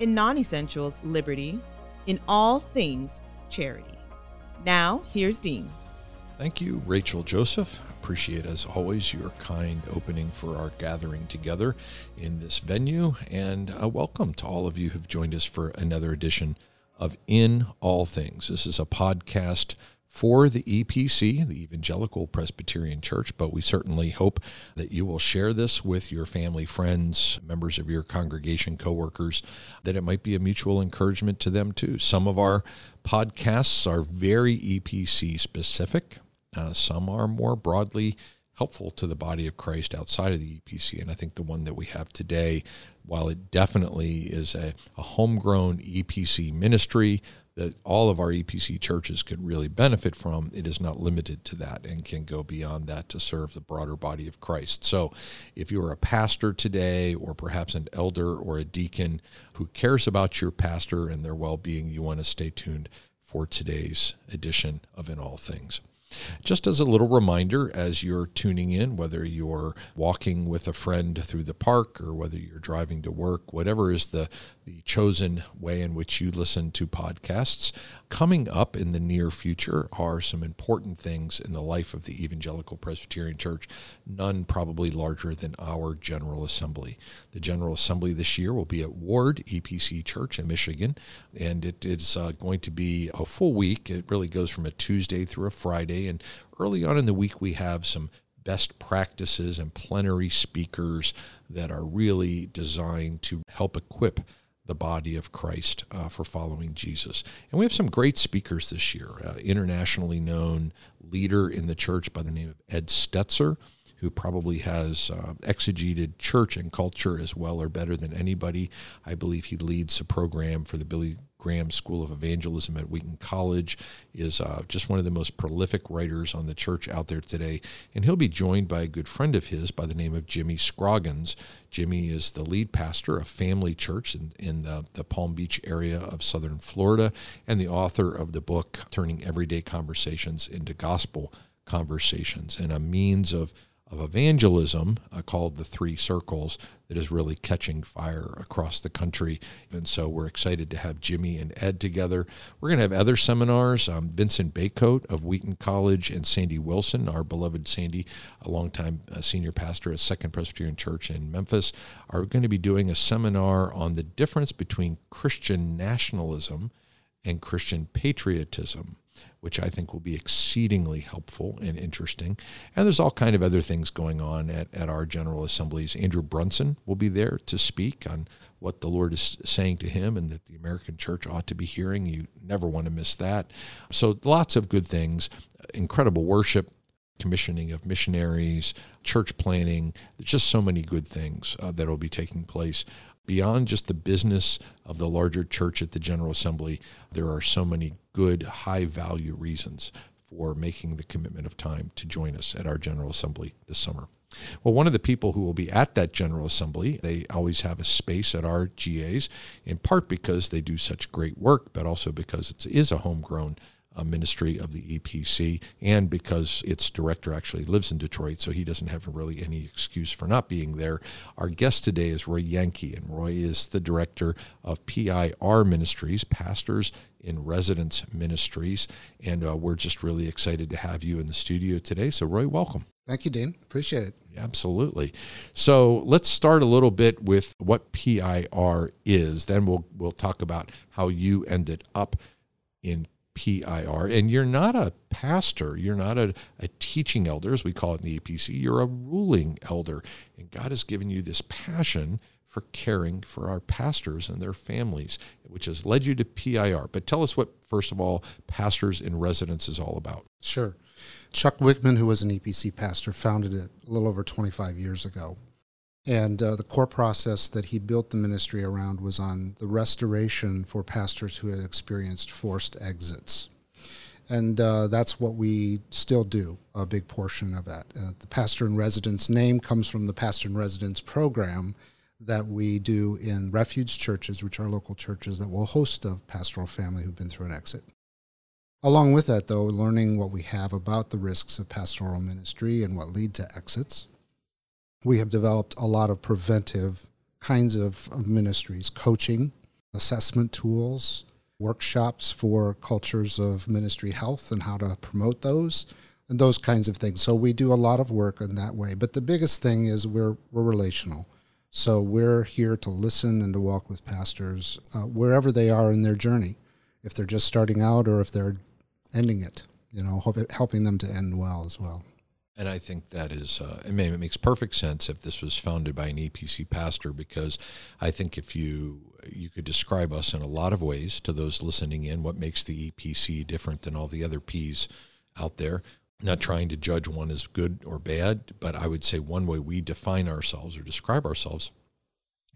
in non essentials, liberty, in all things, charity. Now, here's Dean. Thank you, Rachel Joseph. Appreciate, as always, your kind opening for our gathering together in this venue. And a welcome to all of you who've joined us for another edition of In All Things. This is a podcast for the EPC, the Evangelical Presbyterian Church, but we certainly hope that you will share this with your family, friends, members of your congregation, coworkers, that it might be a mutual encouragement to them too. Some of our podcasts are very EPC specific, uh, some are more broadly helpful to the body of Christ outside of the EPC. And I think the one that we have today, while it definitely is a, a homegrown EPC ministry, that all of our EPC churches could really benefit from, it is not limited to that and can go beyond that to serve the broader body of Christ. So, if you're a pastor today, or perhaps an elder or a deacon who cares about your pastor and their well being, you want to stay tuned for today's edition of In All Things. Just as a little reminder, as you're tuning in, whether you're walking with a friend through the park or whether you're driving to work, whatever is the, the chosen way in which you listen to podcasts, coming up in the near future are some important things in the life of the Evangelical Presbyterian Church, none probably larger than our General Assembly. The General Assembly this year will be at Ward EPC Church in Michigan, and it is uh, going to be a full week. It really goes from a Tuesday through a Friday and early on in the week, we have some best practices and plenary speakers that are really designed to help equip the body of Christ uh, for following Jesus. And we have some great speakers this year. Uh, internationally known leader in the church by the name of Ed Stetzer, who probably has uh, exegeted church and culture as well or better than anybody. I believe he leads a program for the Billy Graham School of Evangelism at Wheaton College, is uh, just one of the most prolific writers on the church out there today. And he'll be joined by a good friend of his by the name of Jimmy Scroggins. Jimmy is the lead pastor of Family Church in, in the, the Palm Beach area of southern Florida and the author of the book Turning Everyday Conversations into Gospel Conversations and a means of of evangelism uh, called the Three Circles that is really catching fire across the country. And so we're excited to have Jimmy and Ed together. We're going to have other seminars. Um, Vincent Bacote of Wheaton College and Sandy Willson, our beloved Sandy, a longtime uh, senior pastor at Second Presbyterian Church in Memphis, are going to be doing a seminar on the difference between Christian nationalism and Christian patriotism which I think will be exceedingly helpful and interesting. And there's all kind of other things going on at, at our General Assemblies. Andrew Brunson will be there to speak on what the Lord is saying to him and that the American church ought to be hearing. You never want to miss that. So lots of good things, incredible worship, commissioning of missionaries, church planning. Just so many good things uh, that will be taking place beyond just the business of the larger church at the General Assembly, there are so many good, high value reasons for making the commitment of time to join us at our General Assembly this summer. Well, one of the people who will be at that General Assembly, they always have a space at our GAs, in part because they do such great work, but also because it is a homegrown ministry of the EPC, and because its director actually lives in Detroit, so he doesn't have really any excuse for not being there. Our guest today is Roy Yanke, and Roy is the director of PIR Ministries, Pastors in Residence Ministries, and uh, we're just really excited to have you in the studio today. So, Roy, welcome. Thank you, Dean. Appreciate it. Absolutely. So let's start a little bit with what PIR is. Then we'll we'll talk about how you ended up in PIR. And you're not a pastor, you're not a, a teaching elder, as we call it in the EPC, you're a ruling elder. And God has given you this passion for caring for our pastors and their families, which has led you to PIR. But tell us what, first of all, Pastors in Residence is all about. Sure. Chuck Wickman, who was an EPC pastor, founded it a little over 25 years ago. And uh, the core process that he built the ministry around was on the restoration for pastors who had experienced forced exits. And uh, that's what we still do, a big portion of that. Uh, the pastor in residence name comes from the pastor in residence program that we do in refuge churches, which are local churches that will host a pastoral family who've been through an exit. Along with that, though, learning what we have about the risks of pastoral ministry and what lead to exits, we have developed a lot of preventive kinds of, ministries, coaching, assessment tools, workshops for cultures of ministry health and how to promote those and those kinds of things. So we do a lot of work in that way. But the biggest thing is we're we're relational. So we're here to listen and to walk with pastors uh, wherever they are in their journey, if they're just starting out or if they're ending it. You know, helping them to end well as well. And I think that is, uh, it makes perfect sense if this was founded by an EPC pastor, because I think if you you could describe us in a lot of ways to those listening in, what makes the EPC different than all the other P's out there. Not trying to judge one as good or bad, but I would say one way we define ourselves or describe ourselves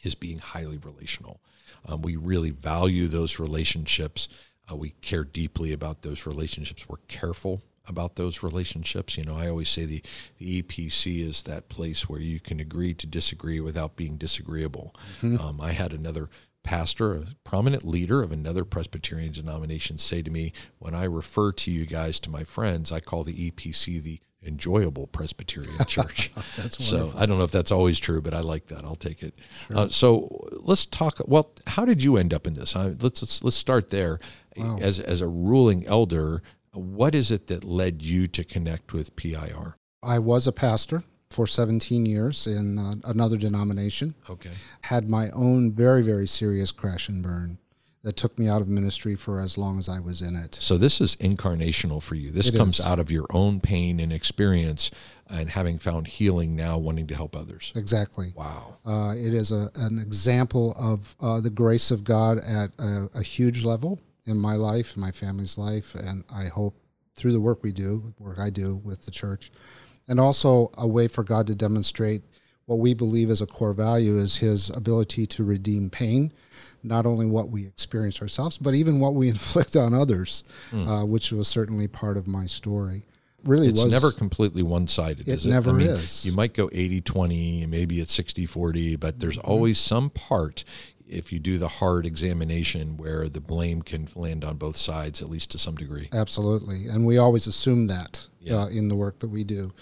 is being highly relational. Um, we really value those relationships. Uh, we care deeply about those relationships. We're careful about those relationships. You know, I always say the, the EPC is that place where you can agree to disagree without being disagreeable. Mm-hmm. Um, I had another pastor, a prominent leader of another Presbyterian denomination, say to me, when I refer to you guys to my friends, I call the EPC the enjoyable Presbyterian church. so I don't know if that's always true, but I like that. I'll take it. Sure. Uh, so let's talk. Well, how did you end up in this? Uh, let's, let's let's start there. Wow. As as a ruling elder, what is it that led you to connect with PIR? I was a pastor for 17 years in uh, another denomination. Okay. Had my own very, very serious crash and burn that took me out of ministry for as long as I was in it. So this is incarnational for you. This it comes is. out of your own pain and experience and having found healing now wanting to help others. Exactly. Wow. Uh, it is a, an example of uh, the grace of God at a, a huge level in my life, in my family's life, and I hope through the work we do, work I do with the church, and also a way for God to demonstrate what we believe as a core value is His ability to redeem pain, not only what we experience ourselves, but even what we inflict on others, mm. uh, which was certainly part of my story. Really, it's was, never completely one-sided. It is never I mean, is. You might go 80-20, maybe it's 60-40, but there's mm-hmm. always some part if you do the hard examination where the blame can land on both sides, at least to some degree. Absolutely. And we always assume that yeah. uh, in the work that we do.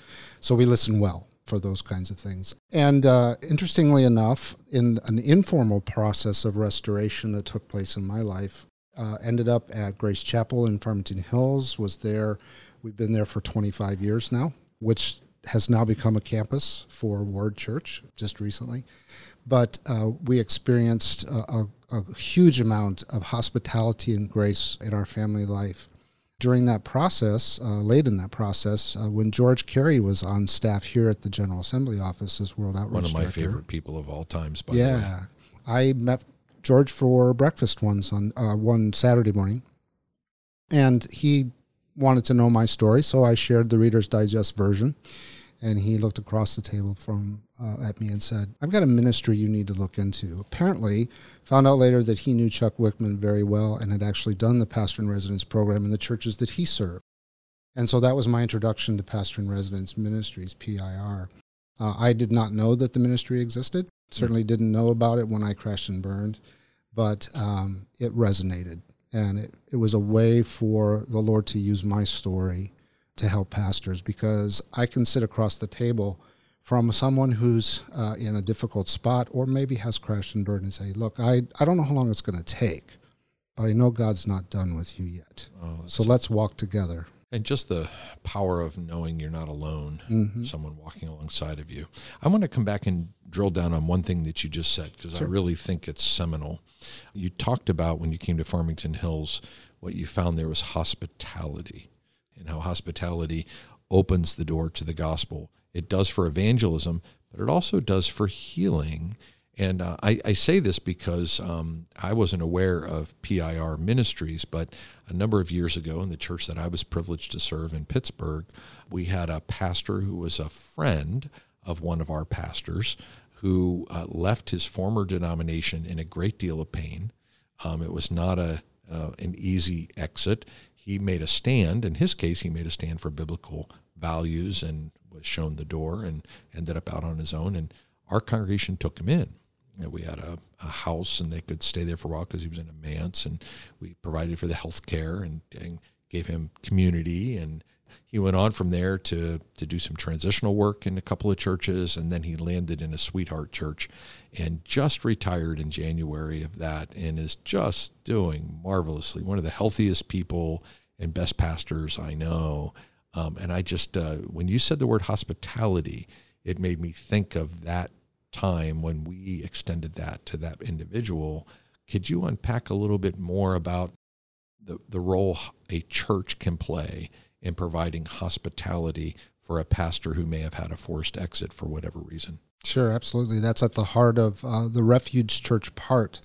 So we listen well for those kinds of things. And uh, interestingly enough, in an informal process of restoration that took place in my life, uh, ended up at Grace Chapel in Farmington Hills, was there. We've been there for 25 years now, which has now become a campus for Ward Church just recently. But uh, we experienced a, a, a, huge amount of hospitality and grace in our family life. During that process, uh, late in that process, uh, when George Carey was on staff here at the General Assembly office as World Outreach One of my Director, favorite people of all times, by yeah, the way. I met George for breakfast once on uh, one Saturday morning, and he wanted to know my story, so I shared the Reader's Digest version and he looked across the table from uh, at me and said, "I've got a ministry you need to look into." Apparently, found out later that he knew Chuck Wickman very well and had actually done the pastor in residence program in the churches that he served. And so that was my introduction to pastor in residence ministries, PIR. Uh, I did not know that the ministry existed. Certainly didn't know about it when I crashed and burned, but um, it resonated, and it, it was a way for the Lord to use my story to help pastors because I can sit across the table from someone who's uh, in a difficult spot or maybe has crashed and burned and say, Look, I, I don't know how long it's going to take, but I know God's not done with you yet. Oh, so let's walk together. And just the power of knowing you're not alone, mm-hmm. someone walking alongside of you. I want to come back and drill down on one thing that you just said because sure. I really think it's seminal. You talked about when you came to Farmington Hills, what you found there was hospitality and how hospitality opens the door to the gospel. It does for evangelism, but it also does for healing. And uh, I, I, say this because um, I wasn't aware of PIR ministries, but a number of years ago in the church that I was privileged to serve in Pittsburgh, we had a pastor who was a friend of one of our pastors who uh, left his former denomination in a great deal of pain. Um, it was not a uh, an easy exit. He made a stand. In his case, he made a stand for biblical values and was shown the door and ended up out on his own. And our congregation took him in. And we had a, a, house and they could stay there for a while because he was in a manse and we provided for the health care and, and gave him community and he went on from there to to do some transitional work in a couple of churches and then he landed in a sweetheart church and just retired in January of that and is just doing marvelously. One of the healthiest people and best pastors I know. Um, and I just uh, when you said the word hospitality it made me think of that time when we extended that to that individual. Could you unpack a little bit more about the, the role a church can play in providing hospitality for a pastor who may have had a forced exit for whatever reason. Sure, absolutely. That's at the heart of uh, the Refuge Church part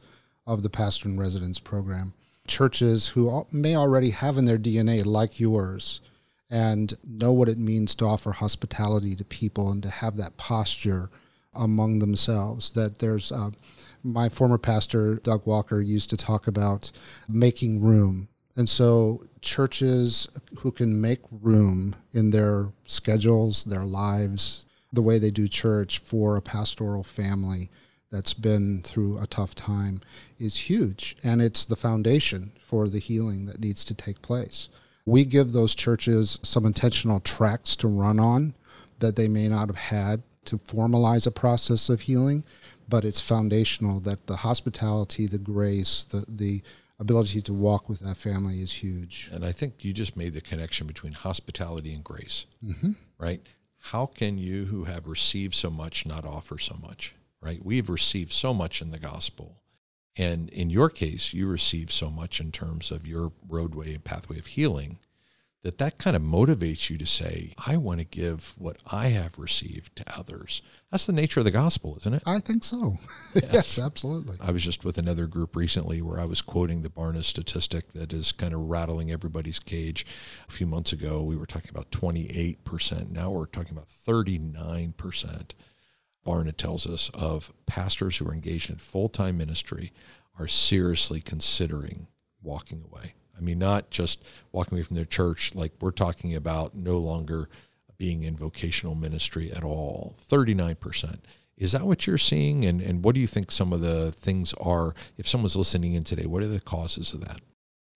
of the Pastor in Residence program. Churches who may already have in their DNA, like yours, and know what it means to offer hospitality to people and to have that posture among themselves. That there's uh, my former pastor, Doug Walker, used to talk about making room and so churches who can make room in their schedules, their lives, the way they do church for a pastoral family that's been through a tough time is huge. And it's the foundation for the healing that needs to take place. We give those churches some intentional tracks to run on that they may not have had to formalize a process of healing, but it's foundational that the hospitality, the grace, the, the ability to walk with that family is huge. And I think you just made the connection between hospitality and grace, mm-hmm. right? How can you who have received so much not offer so much, right? We've received so much in the gospel. And in your case, you received so much in terms of your roadway and pathway of healing that that kind of motivates you to say, I want to give what I have received to others. That's the nature of the gospel, isn't it? I think so. Yes, yes absolutely. I was just with another group recently where I was quoting the Barna statistic that is kind of rattling everybody's cage. A few months ago, we were talking about 28%. Now we're talking about 39%. Barna tells us of pastors who are engaged in full time ministry are seriously considering walking away. I mean, not just walking away from their church, like we're talking about no longer being in vocational ministry at all. 39%. Is that what you're seeing? And, and what do you think some of the things are? If someone's listening in today, what are the causes of that?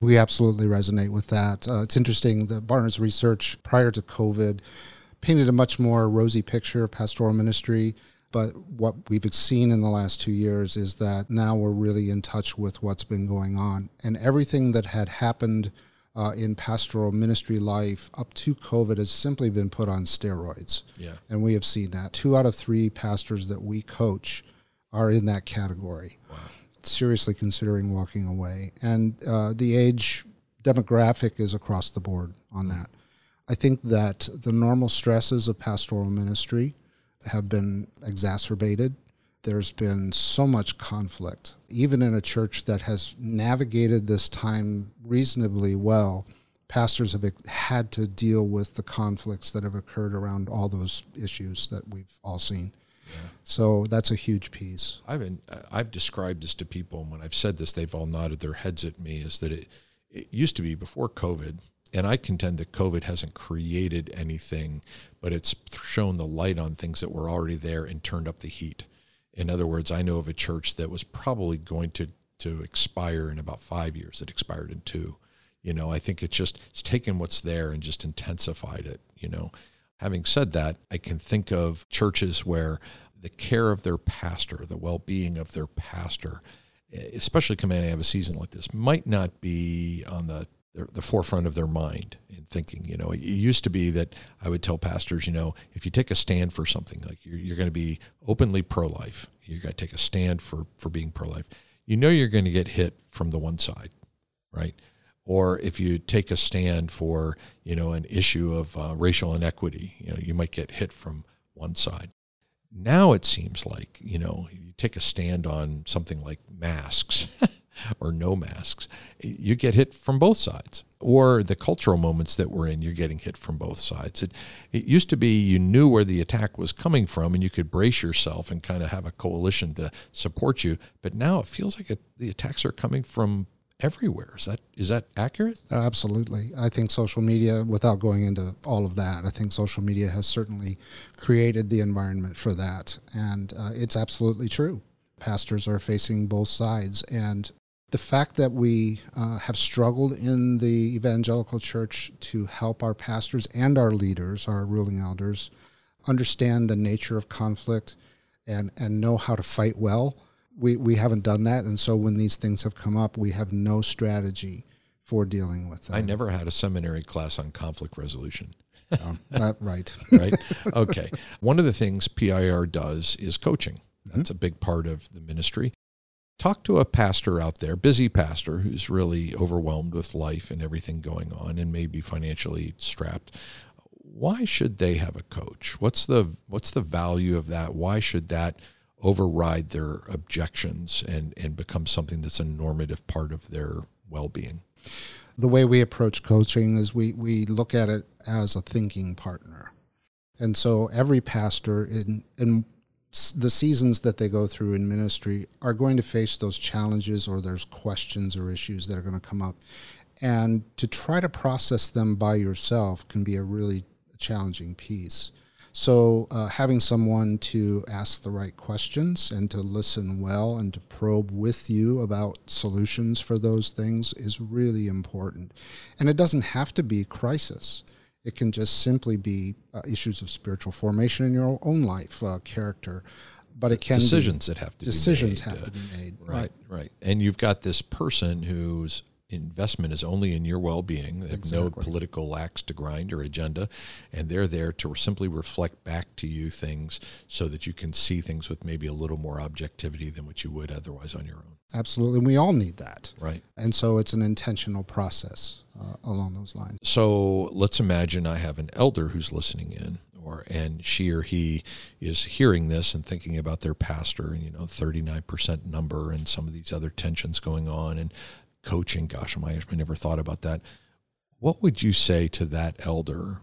We absolutely resonate with that. Uh, it's interesting. The Barna's research prior to COVID painted a much more rosy picture of pastoral ministry. But what we've seen in the last two years is that now we're really in touch with what's been going on. And everything that had happened uh, in pastoral ministry life up to COVID has simply been put on steroids. Yeah. And we have seen that. Two out of three pastors that we coach are in that category. Wow. Seriously considering walking away. And uh, the age demographic is across the board on that. I think that the normal stresses of pastoral ministry have been exacerbated. There's been so much conflict, even in a church that has navigated this time reasonably well. Pastors have had to deal with the conflicts that have occurred around all those issues that we've all seen. Yeah. So that's a huge piece. I've been, I've described this to people, and when I've said this, they've all nodded their heads at me. Is that it? It used to be before COVID and I contend that COVID hasn't created anything, but it's shown the light on things that were already there and turned up the heat. In other words, I know of a church that was probably going to to expire in about five years. It expired in two. You know, I think it's just it's taken what's there and just intensified it. You know, having said that, I can think of churches where the care of their pastor, the well-being of their pastor, especially out of a season like this, might not be on the the forefront of their mind and thinking. You know, it used to be that I would tell pastors, you know, if you take a stand for something, like you're, you're going to be openly pro-life, you're going to take a stand for for being pro-life. You know, you're going to get hit from the one side, right? Or if you take a stand for you know an issue of uh, racial inequity, you know, you might get hit from one side. Now it seems like you know you take a stand on something like masks. or no masks, you get hit from both sides. Or the cultural moments that we're in, you're getting hit from both sides. It, it used to be you knew where the attack was coming from and you could brace yourself and kind of have a coalition to support you. But now it feels like it, the attacks are coming from everywhere. Is that is that accurate? Absolutely. I think social media, without going into all of that, I think social media has certainly created the environment for that, and uh, it's absolutely true. Pastors are facing both sides, and the fact that we uh, have struggled in the evangelical church to help our pastors and our leaders, our ruling elders, understand the nature of conflict and, and know how to fight well we, we haven't done that. And so when these things have come up, we have no strategy for dealing with them. I never had a seminary class on conflict resolution. um, uh, right. right. Okay. One of the things PIR does is coaching. Mm-hmm. That's mm-hmm. a big part of the ministry. Talk to a pastor out there, busy pastor who's really overwhelmed with life and everything going on and maybe financially strapped. Why should they have a coach? What's the what's the value of that? Why should that override their objections and, and become something that's a normative part of their well being? The way we approach coaching is we, we look at it as a thinking partner. And so every pastor in, in the seasons that they go through in ministry are going to face those challenges or there's questions or issues that are going to come up. And to try to process them by yourself can be a really challenging piece. So, uh, having someone to ask the right questions and to listen well and to probe with you about solutions for those things is really important. And it doesn't have to be crisis. It can just simply be uh, issues of spiritual formation in your own life, uh, character, but it can decisions that have to decisions be made. have to be made. Right, right, right. And you've got this person who's investment is only in your well-being. They have exactly. no political axe to grind or agenda, and they're there to simply reflect back to you things so that you can see things with maybe a little more objectivity than what you would otherwise on your own. Absolutely, we all need that, right? And so it's an intentional process uh, along those lines. So let's imagine I have an elder who's listening in, or and she or he is hearing this and thinking about their pastor and you know 39% number and some of these other tensions going on and coaching. Gosh, I never thought about that. What would you say to that elder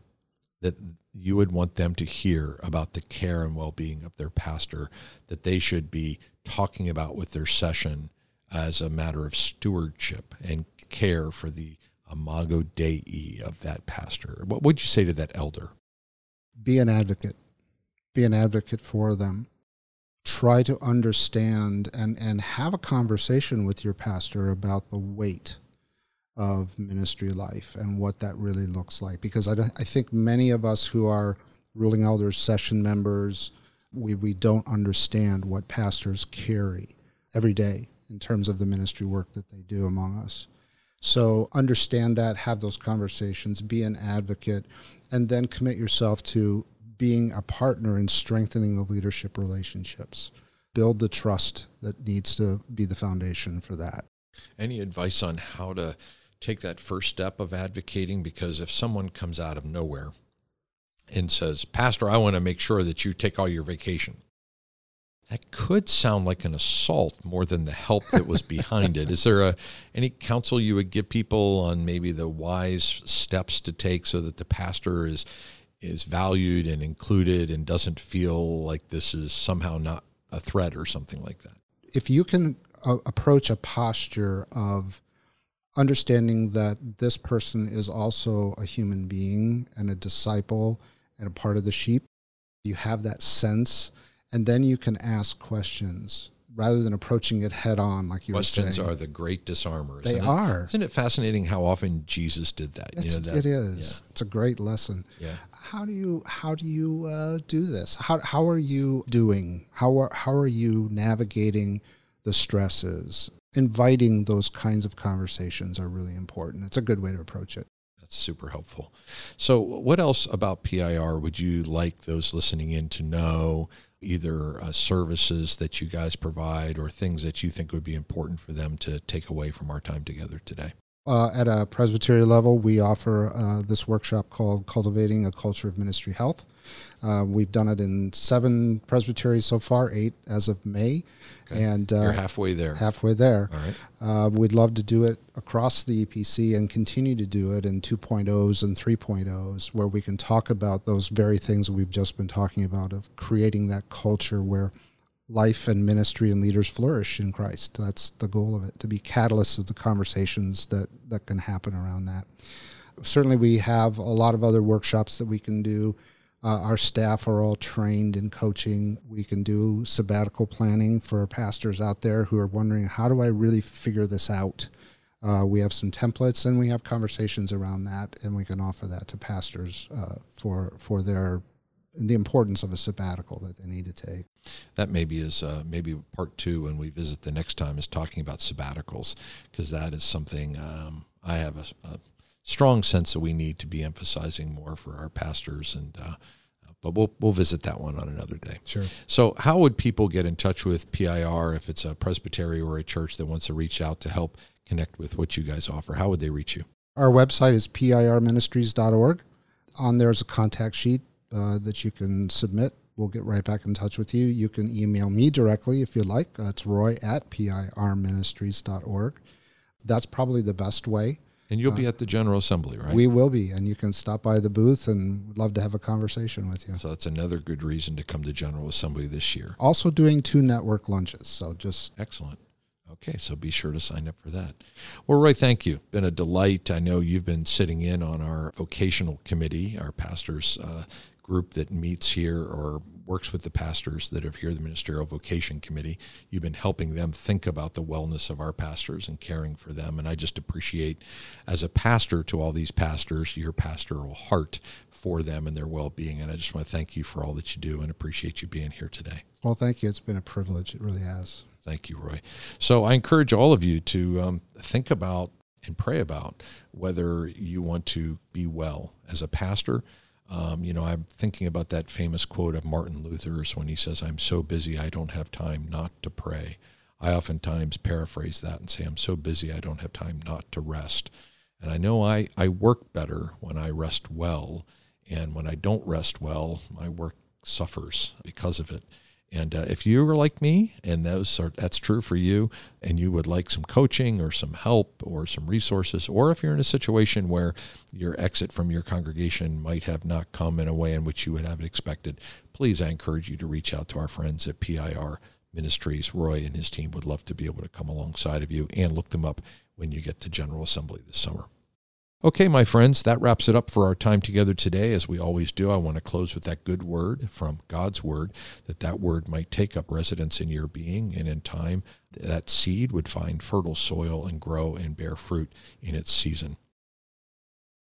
that you would want them to hear about the care and well-being of their pastor that they should be talking about with their session as a matter of stewardship and care for the imago dei of that pastor. What would you say to that elder? Be an advocate. Be an advocate for them. Try to understand and, and have a conversation with your pastor about the weight of ministry life and what that really looks like. Because I, I think many of us who are ruling elders, session members, we, we don't understand what pastors carry every day in terms of the ministry work that they do among us. So understand that, have those conversations, be an advocate, and then commit yourself to being a partner in strengthening the leadership relationships. Build the trust that needs to be the foundation for that. Any advice on how to take that first step of advocating? Because if someone comes out of nowhere and says, Pastor, I want to make sure that you take all your vacation. That could sound like an assault more than the help that was behind it. Is there a, any counsel you would give people on maybe the wise steps to take so that the pastor is is valued and included and doesn't feel like this is somehow not a threat or something like that. If you can uh, approach a posture of understanding that this person is also a human being and a disciple and a part of the sheep, you have that sense, and then you can ask questions rather than approaching it head on, like you Questions were saying. Questions are the great disarmers. They isn't are. It? Isn't it fascinating how often Jesus did that? You know, that it is. Yeah. It's a great lesson. Yeah. How do you how do you uh, do this? How how are you doing? How are how are you navigating the stresses? Inviting those kinds of conversations are really important. It's a good way to approach it That's super helpful. So, what else about PIR would you like those listening in to know? Either uh, services that you guys provide or things that you think would be important for them to take away from our time together today? Uh, at a presbytery level, we offer uh, this workshop called Cultivating a Culture of Ministry Health. Uh, we've done it in seven presbyteries so far, eight as of May, Okay. and uh, You're halfway there. halfway there. All right. Uh, we'd love to do it across the EPC and continue to do it in 2.0s and 3.0s, where we can talk about those very things we've just been talking about of creating that culture where life and ministry and leaders flourish in Christ. That's the goal of it, to be catalysts of the conversations that, that can happen around that. Certainly, we have a lot of other workshops that we can do. Uh, our staff are all trained in coaching. We can do sabbatical planning for pastors out there who are wondering, how do I really figure this out? Uh, we have some templates and we have conversations around that, and we can offer that to pastors uh, for for their the importance of a sabbatical that they need to take. That maybe is uh, maybe part two when we visit the next time is talking about sabbaticals because that is something um, I have a, a strong sense that we need to be emphasizing more for our pastors and. Uh, but we'll we'll visit that one on another day. Sure. So, how would people get in touch with PIR if it's a presbytery or a church that wants to reach out to help connect with what you guys offer? How would they reach you? Our website is pirministries.org. On there is a contact sheet uh, that you can submit. We'll get right back in touch with you. You can email me directly if you'd like. Uh, it's roy at pirministries.org. That's probably the best way. And you'll be at the General Assembly, right? We will be, and you can stop by the booth and we'd love to have a conversation with you. so that's another good reason to come to General Assembly this year. Also doing two network lunches, so just Excellent. Okay, so be sure to sign up for that. Well, Roy, thank you. Been a delight. I know you've been sitting in on our vocational committee, our pastors uh, group that meets here or works with the pastors that are here, the ministerial vocation committee. You've been helping them think about the wellness of our pastors and caring for them. And I just appreciate, as a pastor to all these pastors, your pastoral heart for them and their well-being. And I just want to thank you for all that you do and appreciate you being here today. well, thank you. It's been a privilege. It really has. Thank you, Roy. So I encourage all of you to um, think about and pray about whether you want to be well as a pastor. Um, you know, I'm thinking about that famous quote of Martin Luther's when he says, I'm so busy I don't have time not to pray. I oftentimes paraphrase that and say, I'm so busy I don't have time not to rest. And I know I, I work better when I rest well. And when I don't rest well, my work suffers because of it. And uh, if you are like me, and those are, that's true for you, and you would like some coaching or some help or some resources, or if you're in a situation where your exit from your congregation might have not come in a way in which you would have expected, please, I encourage you to reach out to our friends at PIR Ministries. Roy and his team would love to be able to come alongside of you and look them up when you get to General Assembly this summer. Okay, my friends, that wraps it up for our time together today. As we always do, I want to close with that good word from God's word, that that word might take up residence in your being, and in time, that seed would find fertile soil and grow and bear fruit in its season.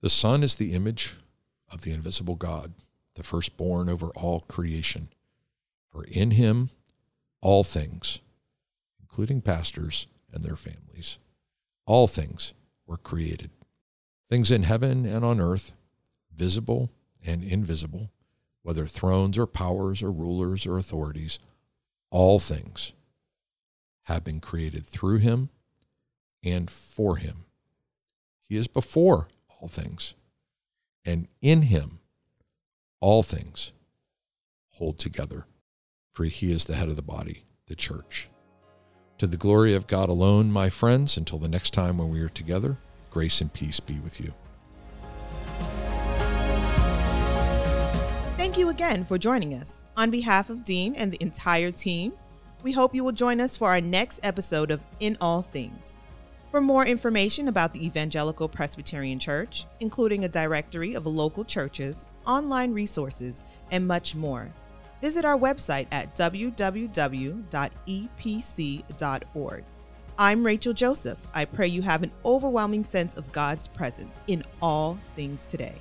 The Son is the image of the invisible God, the firstborn over all creation. For in him all things, including pastors and their families, all things were created things in heaven and on earth, visible and invisible, whether thrones or powers or rulers or authorities, all things have been created through him and for him. He is before all things, and in him all things hold together, for he is the head of the body, the church. To the glory of God alone, my friends, until the next time when we are together, Grace and peace be with you. Thank you again for joining us. On behalf of Dean and the entire team, we hope you will join us for our next episode of In All Things. For more information about the Evangelical Presbyterian Church, including a directory of local churches, online resources, and much more, visit our website at www.epc.org. I'm Rachel Joseph. I pray you have an overwhelming sense of God's presence in all things today.